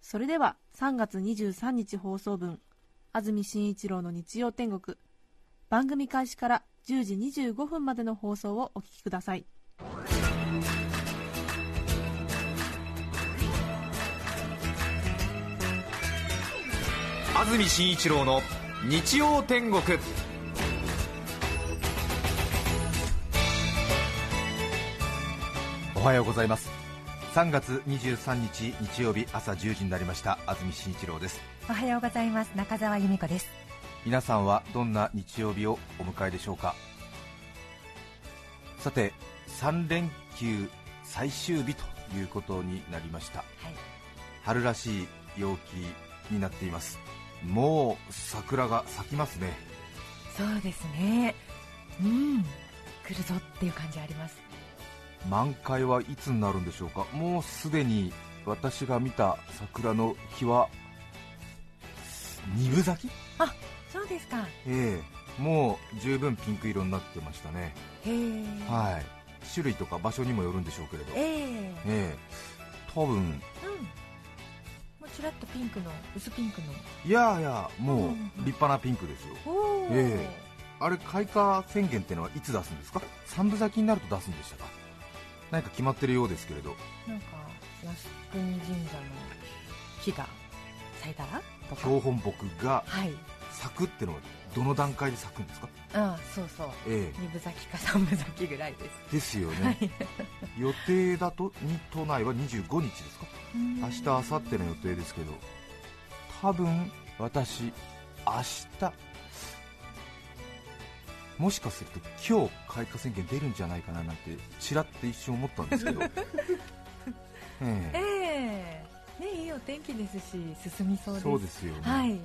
それでは3月23日放送分安住紳一郎の日曜天国番組開始から10時25分までの放送をお聞きください。安住紳一郎の日曜天国。おはようございます。3月23日日曜日朝10時になりました。安住紳一郎です。おはようございます。中澤由美子です。皆さんはどんな日曜日をお迎えでしょうか。さて3連休最終日ということになりました。はい。春らしい陽気になっています。もう桜が咲きますね。そうですね。うん。来るぞっていう感じあります満開はいつになるんでしょうか？もうすでに私が見た桜の木は二分咲き？あそうですか。ええ。もう十分ピンク色になってましたね。へえ。はい。種類とか場所にもよるんでしょうけれど。ええ。ええ。多分。うん。もうちらっとピンクの薄ピンクの。いやいやもううんうん立派なピンクですよ。おお、え。あれ開花宣言ってのはいつ出すんですか？三分咲きになると出すんでしたか？何か決まってるようですけれど。なんか靖国神社の木が咲いたら？とか。標本木がはい。咲くってのはどの段階で咲くんですか？あそうそう。え二分咲きか三分咲きぐらいです。えですよね、はい。予定だとに都内は25日ですか？明明日明後日の予定ですけど多分私明日もしかすると今日開花宣言出るんじゃないかななんてちらって一瞬思ったんですけど。ええ。ええ。ねいいお天気ですし進みそうです。そうですよね、はい。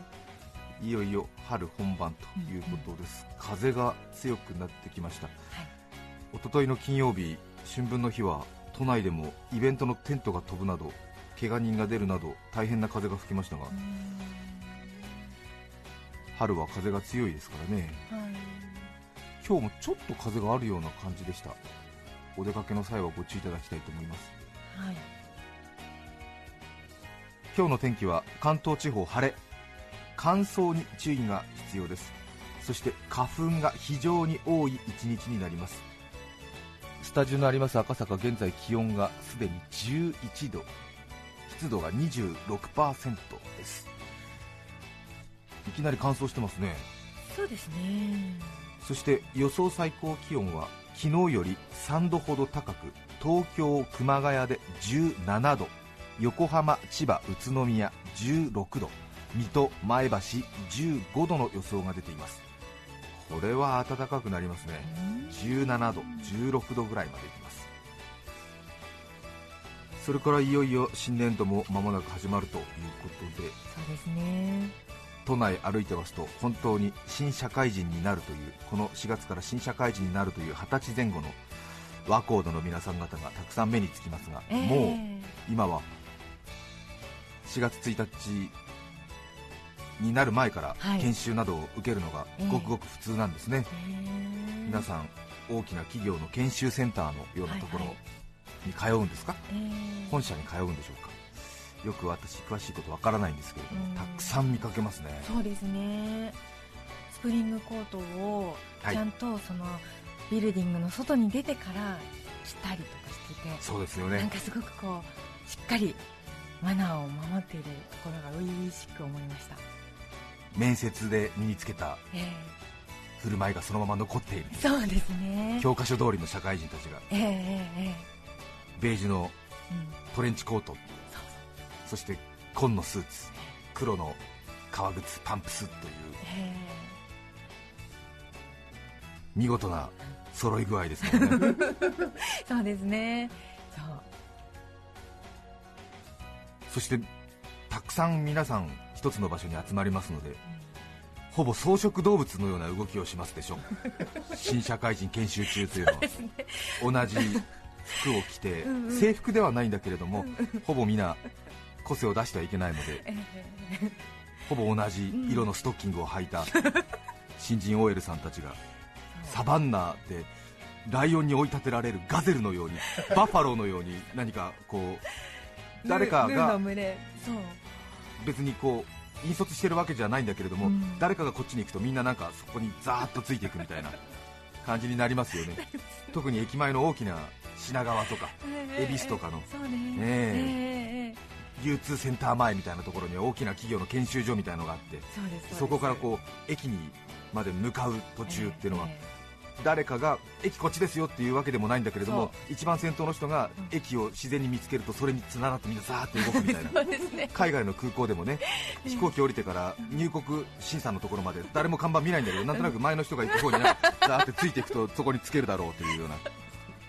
い、よいよ春本番ということです、風が強くなってきました、はい。一昨日の金曜日春分の日は都内でもイベントのテントが飛ぶなど怪我人が出るなど大変な風が吹きましたが。春は風が強いですからね。はい今日もちょっと風があるような感じでした。お出かけの際はご注意いただきたいと思います。はい。今日の天気は関東地方晴れ。乾燥に注意が必要です。そして花粉が非常に多い一日になります。スタジオのあります赤坂現在気温がすでに11度。湿度が26%です。いきなり乾燥してますね。そうですねそして予想最高気温は昨日より3度ほど高く東京、熊谷で17度横浜、千葉、宇都宮16度水戸、前橋15度の予想が出ています。これは暖かくなりますね。17度、16度ぐらいまでいきます。それからいよいよ新年度も間もなく始まるということで。そうですね。都内歩いてますと本当に新社会人になるというこの4月から新社会人になるという20歳前後の和コードの皆さん方がたくさん目につきますが、ええ。もう今は4月1日になる前からはい。研修などを受けるのがええ。ごくごく普通なんですね、ええ。皆さん大きな企業の研修センターのようなところはい。に通うんですか、ええ。本社に通うんでしょうか？よく私詳しいことわからないんですけれども、うん。たくさん見かけますね。そうですね。スプリングコートをはい。ちゃんとそのビルディングの外に出てから着たりとかしてて、そうですよね。なんかすごくこうしっかりマナーを守っているところが初々しく思いました、面接で身につけたえ振る舞いがそのまま残っている。えそうですね。教科書通りの社会人たちが。えええええベージュのトレンチコートそして紺のスーツ黒の革靴パンプスというえ見事な揃い具合ですね。え そうですね。そう。そしてたくさん皆さん一つの場所に集まりますのでほぼ草食動物のような動きをしますでしょう。新社会人研修中というのは。同じ服を着て制服ではないんだけれどもほぼ皆個性を出してはいけないのでほぼ同じ色のストッキングを履いた新人 OL さんたちがサバンナでライオンに追い立てられるガゼルのように バッファローのように何かこう誰かが別にこう引率してるわけじゃないんだけれども、うん。誰かがこっちに行くとみんななんかそこにザーッとついていくみたいな感じになりますよね。特に駅前の大きな品川とか恵比寿とかの。ね流通センター前みたいなところには大きな企業の研修所みたいなのがあってそこからこう駅にまで向かう途中っていうのは、え誰かが駅こっちですよっていうわけでもないんだけれども一番先頭の人が駅を自然に見つけるとそれにつながってみんなザーって動くみたいな。ね。海外の空港でもね飛行機降りてから入国審査のところまで誰も看板見ないんだけどなんとなく前の人が行く方になザーってついていくとそこにつけるだろうというような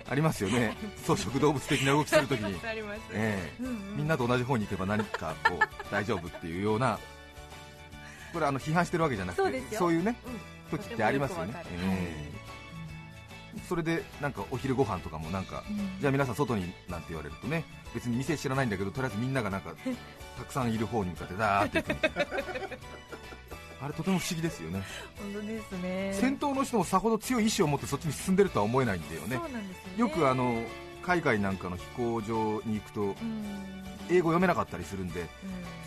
ありますよね。草食動物的な動きするときに、ありますええ。うんうん。みんなと同じ方に行けば何かこう大丈夫っていうような これあの批判してるわけじゃなくてそういうねうん。時ってありますよね。よええ。それでなんかお昼ご飯とかもなんかうん。じゃあ皆さん外になんて言われるとね別に店知らないんだけどとりあえずみんながなんか たくさんいる方に向かってダーって行くあれとても不思議ですよね。本当ですね。先頭の人もさほど強い意志を持ってそっちに進んでるとは思えないんだよね。そうなんでね。よくあの海外なんかの飛行場に行くとうん英語読めなかったりするんでうん。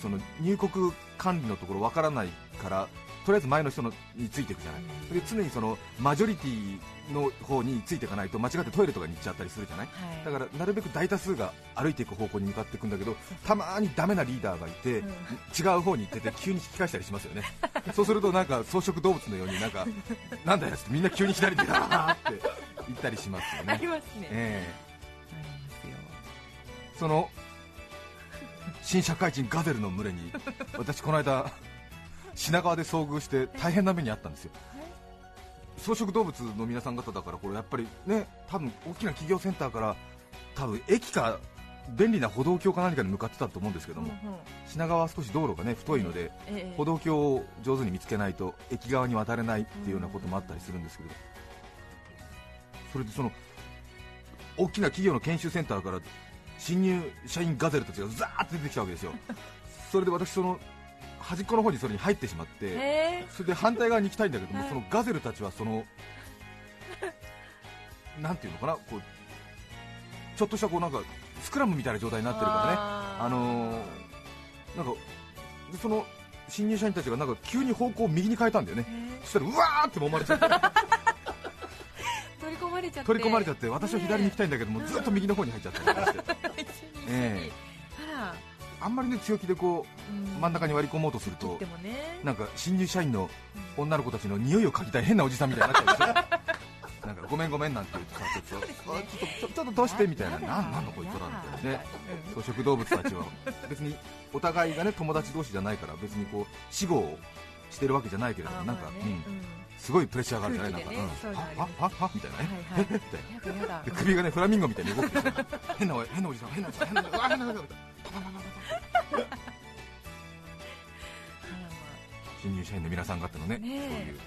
その入国管理のところわからないからとりあえず前の人のについていくじゃない。それで常にそのマジョリティの方についていかないと間違ってトイレとかに行っちゃったりするじゃない。はい。だからなるべく大多数が歩いていく方向に向かっていくんだけどたまにダメなリーダーがいて、うん。違う方に行ってて急に引き返したりしますよね。そうするとなんか草食動物のようになんかなんだよってみんな急に左にガーって行ったりしますよ ありね、ますね。えありますよ。えその新社会人ガゼルの群れに 私この間品川で遭遇して大変な目にあったんですよ。草食動物の皆さん方だからこれやっぱりね多分大きな企業センターから多分駅か便利な歩道橋か何かに向かってたと思うんですけども、うんうん。品川は少し道路がね太いので、ええ。歩道橋を上手に見つけないと駅側に渡れないっていうようなこともあったりするんですけど、それでその大きな企業の研修センターから新入社員ガゼルたちがザーッと出てきたわけですよ、それで私、その端っこの方にそれに入ってしまって、えそれで反対側に行きたいんだけども、はい。そのガゼルたちはその、なんていうのかな、こうちょっとしたこうなんかスクラムみたいな状態になってるからね。あー。あのーなんかでその新入社員たちがなんか急に方向を右に変えたんだよね、えそしたらうわーって揉まれちゃって。ー 取り込まれちゃって私は左に行きたいんだけども、ねずっと右の方に入っちゃったりとかして一緒に一緒にえあらあんまりね強気でこう真ん中に割り込もうとするとね。なんか新入社員の女の子たちの匂いを嗅ぎたい変なおじさんみたいになっちゃうんですよ なんかごめんごめんなんて言ってさちょっちょっとちょちょっとどうしてみたいな。なんなんのこいつらみたいなね草食動物たちは。別にお互いがね友達同士じゃないから別にこう死後をしてるわけじゃないけれどもなんか、うん。すごいプレッシャーがあるじゃない？なんか、はますはははみたいなね、はいはいえみたい。なやだやだ。で首がねフラミンゴみたいに動く変なお変なおじさん。変なおじさん。変なおじさん。変なおじさん。新入社員の皆さん。方のねそういう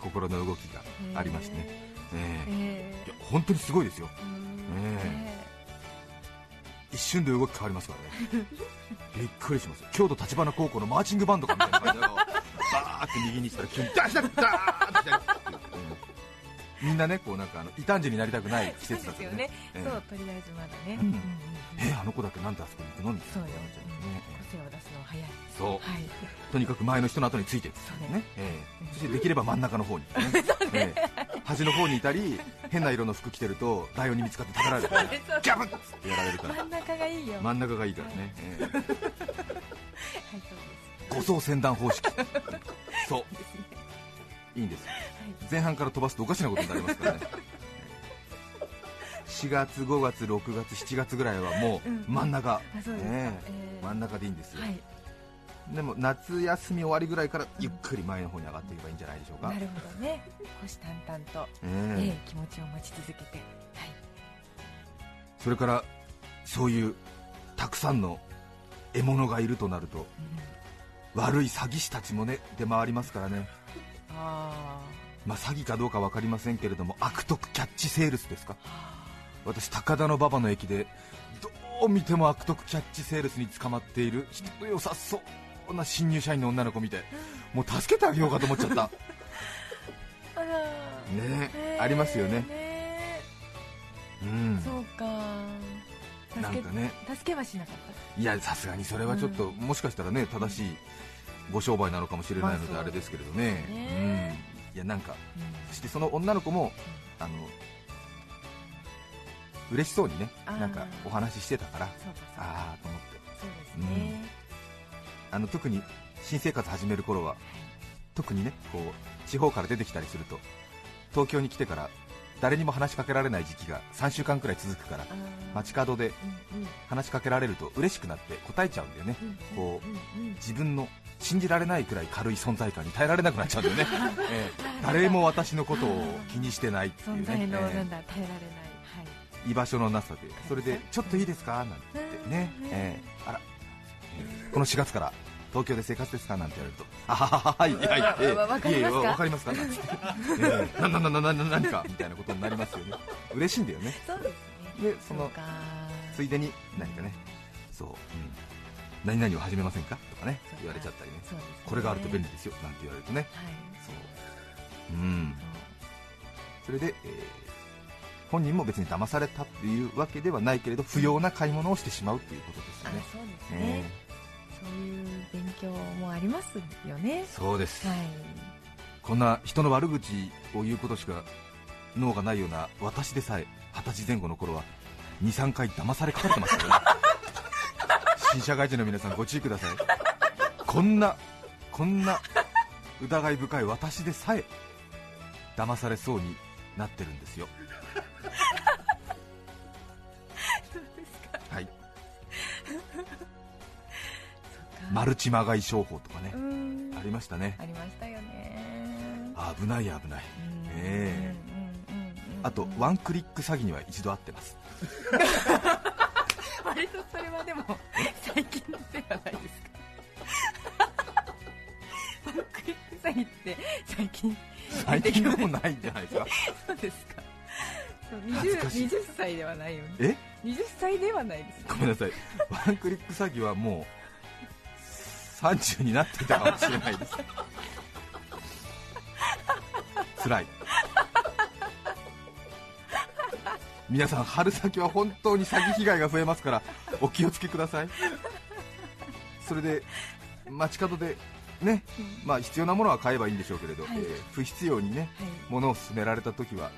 心の動きがありましてね、本当にすごいですよね一瞬で動き変わりますからね。びっくりします京都立花高校のマーチングバンドかみたいな感じで バーって右に行ったら急にダッダッダーって左にう。んみんなねこうなんかあの異端児になりたくない季節だったらね。ええそうとりあえ。ずまだね。うん。えあの子だけなんであそこに行くの？みたいな。個性を出すのは早い。そう。はい。とにかく前の人の後についていくそうね。ね、ええ。そしてできれば真ん中の方に、ね。ええ。端の方にいたり変な色の服着てるとライオンに見つかって食べられるからギャブッってやられるから。真ん中がいいよ。真ん中がいいからね、ええ。はいそうです。五層船団方式。そう。いいんですはい。前半から飛ばすとおかしなことになりますからね。4月5月6月7月ぐらいはもううん真ん中、うですか。ええ。えー。真ん中でいいんですよ、はいでも夏休み終わりぐらいからゆっくり前の方に上がっていけばいいんじゃないでしょうか、なるほどね。虎視眈々とええ。ええ気持ちを持ち続けて。はい。それからそういうたくさんの獲物がいるとなると悪い詐欺師たちもね出回りますからね。あまあ、詐欺かどうか分かりませんけれども悪徳キャッチセールスですか？私高田馬場の駅でどう見ても悪徳キャッチセールスに捕まっている人の良さそうな新入社員の女の子見てもう助けてあげようかと思っちゃった。あ あらねへー。ありますよね。ねうん。そうか。助けなんかね。助けはしなかった。いやさすがにそれはちょっと、もしかしたらね正しいご商売なのかもしれないのであれですけれどね,、ですね。うん。いやなんかうん。そしてその女の子もあの嬉しそうにねなんかお話ししてたからああと思って。そうですね、あの特に新生活始める頃は特にねこう地方から出てきたりすると東京に来てから誰にも話しかけられない時期が3週間くらい続くから街角で話しかけられると嬉しくなって答えちゃうんだよね。うんこう自分の信じられないくらい軽い存在感に耐えられなくなっちゃうんだよね、ええ。誰も私のことを気にしてないっていうね、えのなんだ耐えられない。え居場所のなさでそれでちょっといいですか？なんて言ってね、うん。ええ。あら、ええこの4月から東京で生活ですかなんて言われるとあははははいはいわええわわかりますか？いえいえわかりますか？なんつって、ええなななななな何かみたいなことになりますよね。嬉しいんだよね。はいそうですね。でそのついでに何かねそう、うん、何々を始めませんか？とかね言われちゃったりね。これがあると便利ですよ。なんて言われるとね。はい。そう。うん。それで、えー本人も別に騙されたっていうわけではないけれど不要な買い物をしてしまうっていうことですよね、あそうですえね、いう勉強もありますよね。ーそうです、はい。こんな人の悪口を言うことしか脳がないような私でさえ二十歳前後の頃は23回騙されかかってましたからね。新社会人の皆さんご注意ください。こんなこんな疑い深い私でさえ騙されそうになってるんですよマルチまがい商法とかねう、ん。ありましたね。ありましたよね。危ない危ない。うん。え。あとワンクリック詐欺には一度会ってます。割とそれはでも最近ではないですか。ワンクリック詐欺って最近。最近でもないんじゃないですか。そうですか。そう 20, 恥ずかしい。20歳ではないよね。え？20歳ではないですごめんなさい。ワンクリック詐欺はもう30になっていたかもしれないです。辛い。皆さん春先は本当に詐欺被害が増えますからお気をつけください。それで街角でね、まあ、必要なものは買えばいいんでしょうけれど、はいえー不必要にねはい物を勧められた時ははい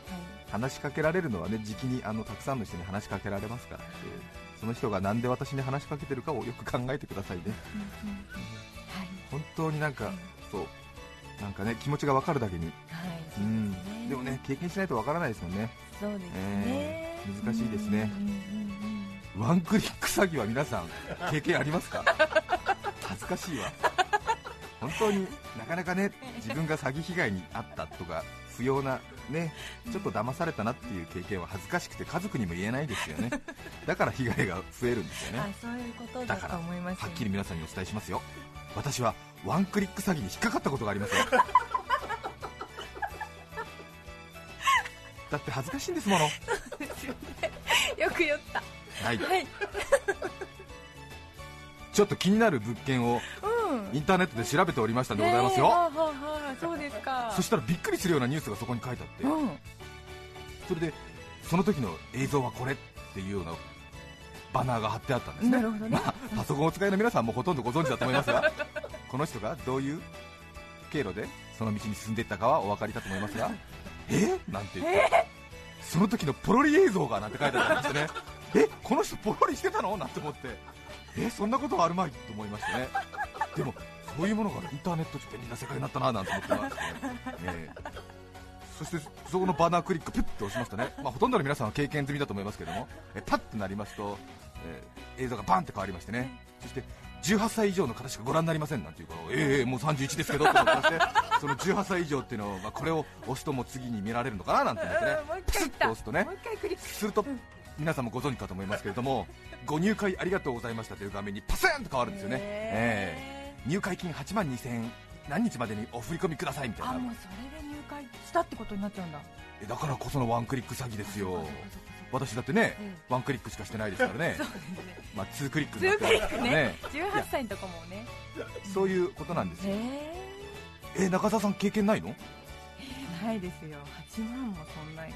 話しかけられるのはね時期にあのたくさんの人に話しかけられますから、えーその人がなんで私に話しかけてるかをよく考えてくださいね。本当になんかはい。そう。なんかね気持ちが分かるだけに、はい。うん。でもね経験しないと分からないですもんね。そうですね、えー難しいですね。ワンクリック詐欺は皆さん経験ありますか？恥ずかしいわ。本当になかなかね自分が詐欺被害に遭ったとか不要なねちょっと騙されたなっていう経験は恥ずかしくて家族にも言えないですよね。だから被害が増えるんですよね。はい、そういうことだと思いますよはっきり皆さんにお伝えしますよ。私はワンクリック詐欺に引っかかったことがありますよ。だって恥ずかしいんですもの。よく言った。はい。はい。ちょっと気になる物件をうん。インターネットで調べておりましたんでございますよ、ねえはそしたらびっくりするようなニュースがそこに書いてあって、うん。それでその時の映像はこれっていうようなバナーが貼ってあったんですね。ね。まあ、パソコンをお使いの皆さんもほとんどご存知だと思いますが この人がどういう経路でその道に進んでいったかはお分かりかと思いますが え？なんて言って、その時のポロリ映像がなんて書いてあったんですよね。え？この人ポロリしてたの？なんて思って。え？そんなことはあるまいと思いましてね。でもそういうものがインターネットって便利な世界になったななんて思ってましてね、え えそしてそこのバナークリックピュッと押しますとね、まあ、ほとんどの皆さんは経験済みだと思いますけどもえパッとなりますと、えー映像がバンって変わりましてね。そして18歳以上の方しかご覧になりませんなんていうからええもう31ですけどってまして その18歳以上っていうのを、まあ、これを押すともう次に見られるのかななんて思ってねうんもう一プスッと押すとねすると皆さんもご存知かと思いますけれどもご入会ありがとうございましたという画面にパスンと変わるんですよね、ええ入会金8万2000円何日までにお振り込みくださいみたいな。あもうそれで入会したってことになっちゃうんだ。えだからこそのワンクリック詐欺ですよ。私だってね、えワンクリックしかしてないですからね。そうですね。まあ、2クリックにな2ってクリックね。ね。18歳のとこもね。そういうことなんですよ。ええ。中澤さん経験ないの？ー、ないですよ。8万もそんなに。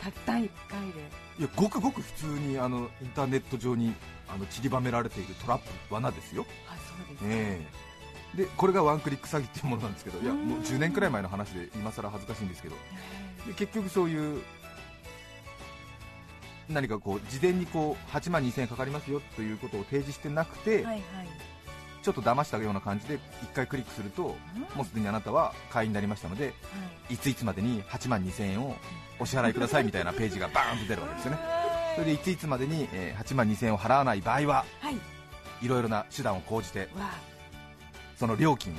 たった1回で。いやごくごく普通にあのインターネット上にあの散りばめられているトラップ罠ですよ。あそうですか、ええでこれがワンクリック詐欺っていうものなんですけどいやうんもう10年くらい前の話で今更恥ずかしいんですけど。で結局そういう何かこう事前にこう8万2000円かかりますよということを提示してなくて、はいはい。ちょっと騙したような感じで1回クリックするともうすでにあなたは会員になりましたのでい。ついつまでに8万2000円をお支払いくださいみたいなページがバーンと出るわけですよね。それでいついつまでにえー8万2000円を払わない場合ははい。いろいろな手段を講じてわその料金を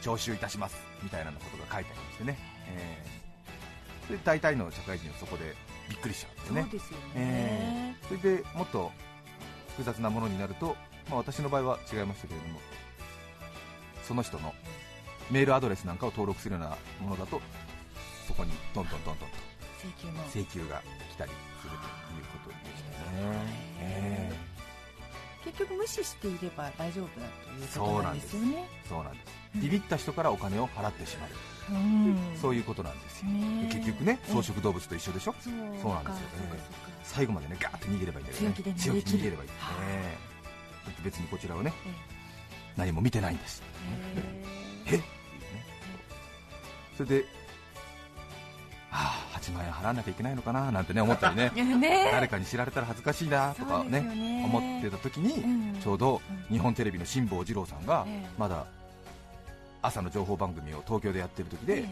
徴収いたしますみたいなことが書いてありましてね、えー。で大体の社会人はそこでびっくりしちゃうんですよね。ね、えそれでもっと複雑なものになると、まあ、私の場合は違いましたけれどもその人のメールアドレスなんかを登録するようなものだとそこにどんどんどんどんと請求が来たりするということでしたね、え結局無視していれば大丈夫だということなんですよね。ーそうなんです。ビビった人からお金を払ってしまう、うん。そういうことなんですよ、ねで結局ね草食動物と一緒でしょ？そうそうなんですよそうか最後までねガーッと逃げればいいんだよね。強気で逃げればいいんだよね。だって別にこちらはね何も見てないんです。えっていうね。それでああ8万円払わなきゃいけないのかななんてね思ったり ね。誰かに知られたら恥ずかしいなとかねね思ってた時に、うん。ちょうどうん。日本テレビの辛坊治郎さんがええ。まだ朝の情報番組を東京でやってる時えで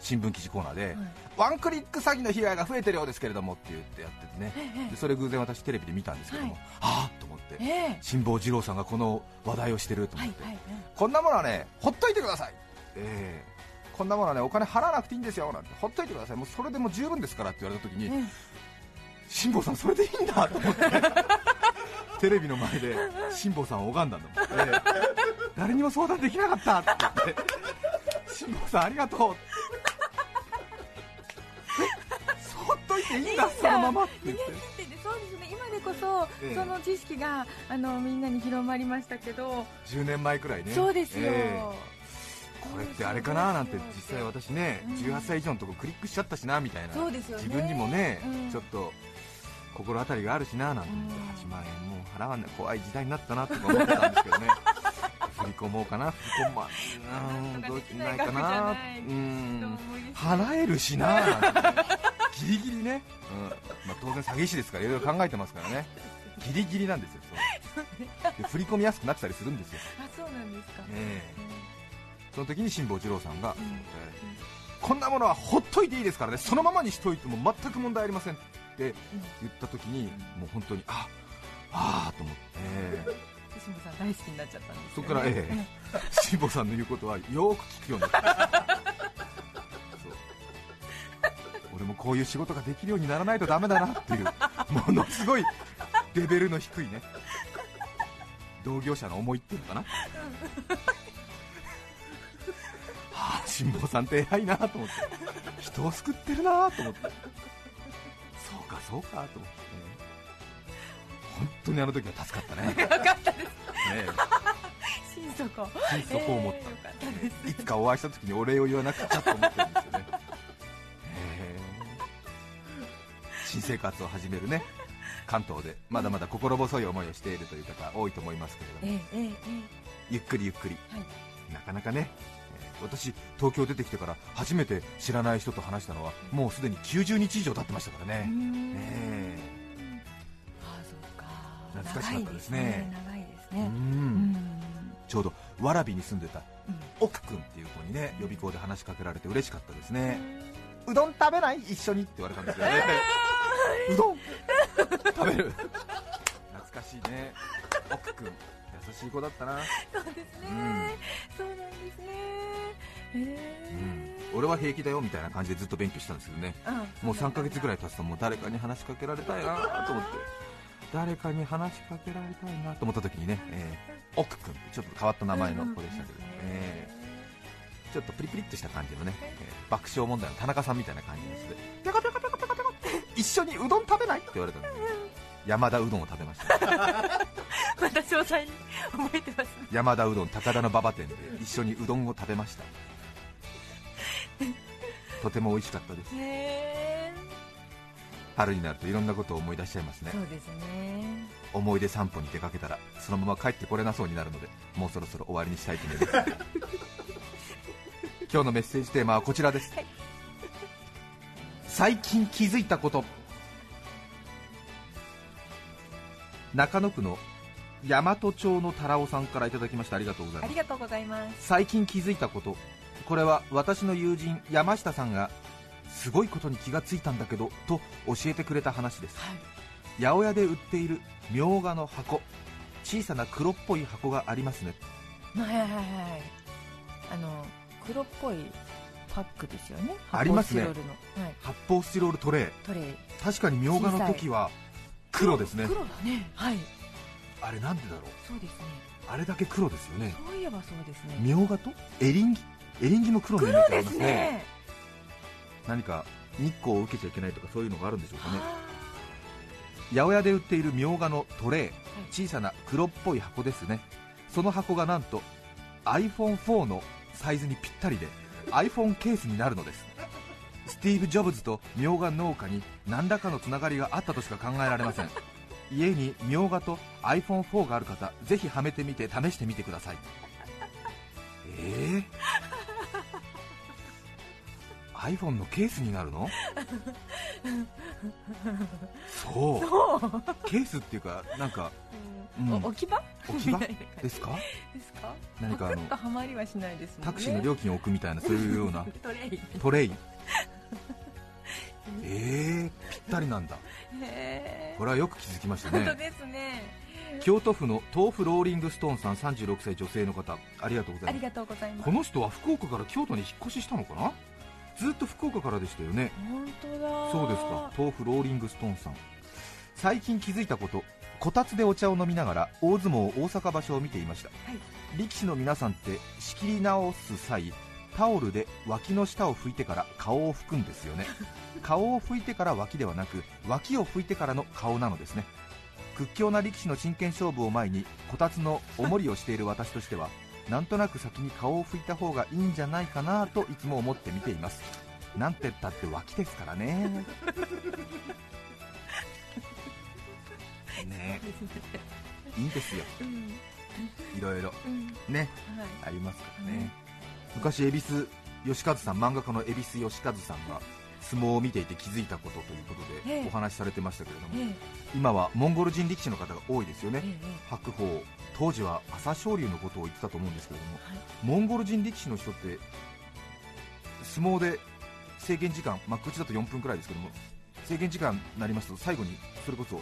新聞記事コーナーではい。ワンクリック詐欺の被害が増えてるようですけれどもって言ってやっててね。ええ。でそれ偶然私テレビで見たんですけども、はい。ああと思って。ええ。辛坊治郎さんがこの話題をしてると思って、こんなものはねほっといてください、ええこんなものはねお金払わなくていいんですよなんてほっといてください。もうそれでもう十分ですからって言われた時に、ええ辛坊さんそれでいいんだと思って。テレビの前で辛坊さんを拝んだんだもん、ええ。誰にも相談できなかったって言って。辛坊さんありがとうえほっといていいんだそのままって言って。そうですね。今でこそ、ええ。その知識があのみんなに広まりましたけど、10年前くらいね。そうですよ、ええこれってあれかななんて実際私ね、うん18歳以上のとこクリックしちゃったしなみたいな。自分にもね、うん。ちょっと心当たりがあるしななんて思って、うん。8万円もう払わない怖い時代になったなとか思ってたんですけどね。振り込もうかな振り込まうんどうしないかな。うどうも無理です払えるしなギリギリね、うん。まあ、当然詐欺師ですからいろいろ考えてますからね。ギリギリなんですよそう。で振り込みやすくなってたりするんですよ、あそうなんですか、ねえその時に辛坊治郎さんが、うん。えーこんなものはほっといていいですからね。そのままにしといても全く問題ありませんって言った時にもう本当にあああと思って、えー吉本さん大好きになっちゃったんですそこからええ。辛坊さんの言うことはよーく聞くようになった。俺もこういう仕事ができるようにならないとダメだなっていうものすごいレベルの低いね同業者の思いっていうのかな辛坊さんって偉いなと思って。人を救ってるなと思って。そうかそうかと思って、ね、本当にあの時は助かったね。よかったです。ね心底。心底思った、えー。よかったですいつかお会いした時にお礼を言わなくちゃと思ってるんですよね。へえ。新生活を始めるね。関東で。まだまだ心細い思いをしているという方多いと思いますけれども。えええええゆっくりゆっくり。はい。なかなかね。えー私東京出てきてから初めて知らない人と話したのはもうすでに90日以上経ってましたからね。え。あそうか。懐かしかったですね。ちょうど蕨に住んでたうん。奥くんっていう子にね予備校で話しかけられて嬉しかったですね。うどん食べない？一緒に？って言われたんですよ。ね うどん？食べる？懐かしいね。奥くん。優しい子だったな。そうですね、うん。そうなんですねへえ俺は平気だよみたいな感じでずっと勉強したんですけどね。もう3ヶ月ぐらい経つともう誰かに話しかけられたいなと思って。誰かに話しかけられたいなと思った時にね、えー、奥君ちょっと変わった名前の子でしたけど、えーちょっとプリプリっとした感じのね、えー爆笑問題の田中さんみたいな感じで。すねピョコピョコピョコピョコピ一緒にうどん食べないって言われたんで山田うどんを食べましたまた詳細に覚えてますね山田うどん高田の馬場店で一緒にうどんを食べました とても美味しかったです。春になるといろんなことを思い出しちゃいますね。そうですね。思い出散歩に出かけたらそのまま帰ってこれなそうになるのでもうそろそろ終わりにしたいと思います。今日のメッセージテーマはこちらです、はい。最近気づいたこと。中野区の大和町の太郎さんからいただきました。ありがとうございます。最近気づいたことこれは私の友人山下さんがすごいことに気がついたんだけどと教えてくれた話です。はい。八百屋で売っているみょうがの箱小さな黒っぽい箱がありますね。はいはいはいはい。あの黒っぽいパックですよね。ありますね。発泡スチロールの、はい、発泡スチロールトレートレイ。確かにみょうがの時は黒ですね。黒だね。はい。あれなんでだろう。そうですね。あれだけ黒ですよね。そういえばそうですね。みょうがとエリンギ？エリンギも黒のイメージありますすね。ね何か日光を受けちゃいけないとかそういうのがあるんでしょうかね。あ八百屋で売っているみょうがのトレーはい。小さな黒っぽい箱ですね。その箱がなんと iPhone4 のサイズにぴったりで iPhone ケースになるのです。スティーブ・ジョブズとみょうが農家に何らかのつながりがあったとしか考えられません。家にみょうがと iPhone4 がある方ぜひはめてみて試してみてください。えー、iPhone のケースになるの？そう。ケースっていうかなんかーうん。お置き場？置き場？ですか？ですか？何かあのはまりはしないですね。タクシーの料金を置くみたいなそういうような。トレイ。トレイ。えー、ぴったりなんだ。へこれはよく気づきましたね。本当ですね。京都府の豆腐ローリングストーンさん36歳女性の方ありがとうございます。この人は福岡から京都に引っ越ししたのかな？ずっと福岡からでしたよね。本当だ。そうですか。豆腐ローリングストーンさん。最近気づいたこと。こたつでお茶を飲みながら大相撲大阪場所を見ていました、はい。力士の皆さんって仕切り直す際タオルで脇の下を拭いてから顔を拭くんですよね。顔を拭いてから脇ではなく脇を拭いてからの顔なのですね。屈強な力士の真剣勝負を前にこたつのおもりをしている私としてはなんとなく先に顔を拭いた方がいいんじゃないかなといつも思って見ています。なんてったって脇ですからね。ね。いいんですよ。うん。いろいろ。うん。ね。はい。ありますからね、昔恵比寿吉和さん漫画家の恵比寿吉和さんが相撲を見ていて気づいたことということええ。でお話しされてましたけれども、ええ。今はモンゴル人力士の方が多いですよね、白鵬。当時は朝青龍のことを言ってたと思うんですけれども、はい。モンゴル人力士の人って相撲で制限時間、まあ、口だと4分くらいですけども制限時間になりますと最後にそれこそ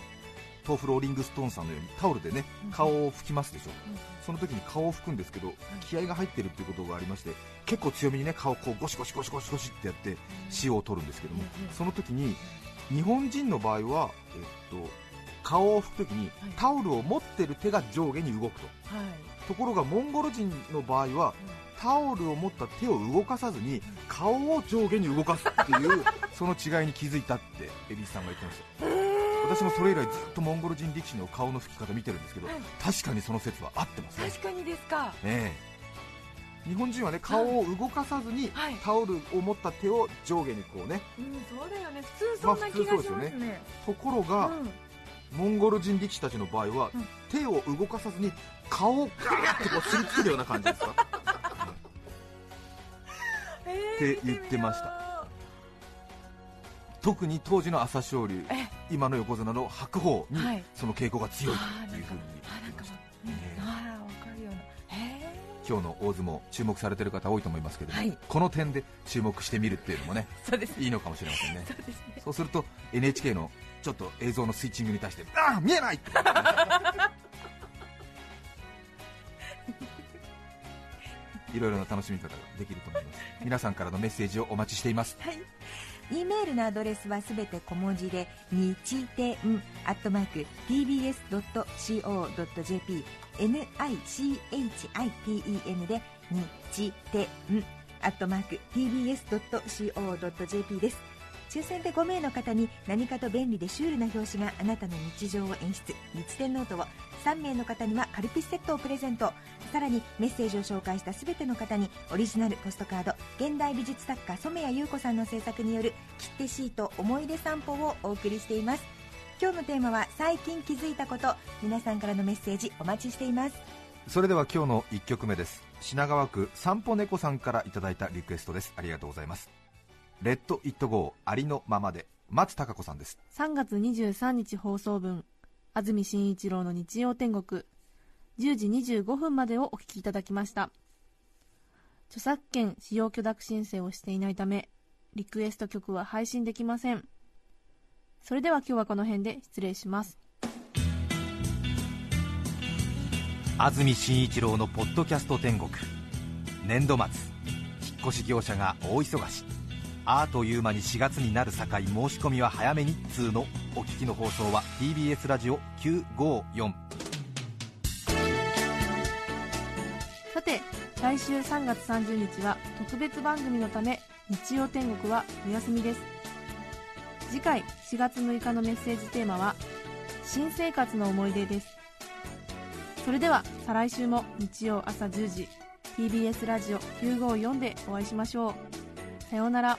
豆腐ローリングストーンさんのようにタオルでねうん。顔を拭きますでしょ、うん。その時に顔を拭くんですけど気合が入ってるっていうことがありまして結構強めにね顔をこうゴシゴシゴシゴシゴシってやって塩を取るんですけどもその時に日本人の場合は、えっと、顔を拭く時にはい。タオルを持ってる手が上下に動くと。はい。ところがモンゴル人の場合はタオルを持った手を動かさずに顔を上下に動かすっていうその違いに気づいたってエビスさんが言ってました 私もそれ以来ずっとモンゴル人力士の顔の拭き方見てるんですけどはい。確かにその説は合ってますね。確かにですか。ええ。日本人はね顔を動かさずにはい。タオルを持った手を上下にこうね。うんそうだよね。普通そんな気がしますまあ普通そうね。ところが、うん。モンゴル人力士たちの場合は、うん。手を動かさずに顔をガーッとこうすりつけるような感じですか？えって言ってました。特に当時の朝青龍。え今の横綱の白鵬にはい。その傾向が強いというふうに言ってました、今日の大相撲注目されてる方多いと思いますけども、はい。この点で注目してみるっていうのもねそうです。いいのかもしれませんね。そうですね。そうすると NHK のちょっと映像のスイッチングに対してああ見えないって いろいろな楽しみ方ができると思います。皆さんからのメッセージをお待ちしています。はい E メールのアドレスはすべて小文字で日天アットマーク tbs.co.jp nichiten で日天アットマーク tbs.co.jp です。抽選で5名の方に何かと便利でシュールな表紙があなたの日常を演出。日天ノートを3名の方にはカルピスセットをプレゼント。さらにメッセージを紹介したすべての方にオリジナルポストカード。現代美術作家染谷優子さんの制作による切手シート思い出散歩をお送りしています。今日のテーマは最近気づいたこと。皆さんからのメッセージお待ちしています。それでは今日の1曲目です。品川区散歩猫さんからいただいたリクエストです。ありがとうございます。レッド・イット・ゴーありのままで。松たか子さんです。3月23日放送分。安住紳一郎の日曜天国。10時25分までをお聞きいただきました。著作権使用許諾申請をしていないためリクエスト曲は配信できません。それでは今日はこの辺で失礼します。安住紳一郎のポッドキャスト天国。年度末引っ越し業者が大忙しあーという間に4月になるさかい申し込みは早めに通のお聞きの放送は TBS ラジオ954さて来週3月30日は特別番組のため日曜天国はお休みです。次回4月6日のメッセージテーマは新生活の思い出です。それでは再来週も日曜朝10時 TBS ラジオ954でお会いしましょう。さようなら。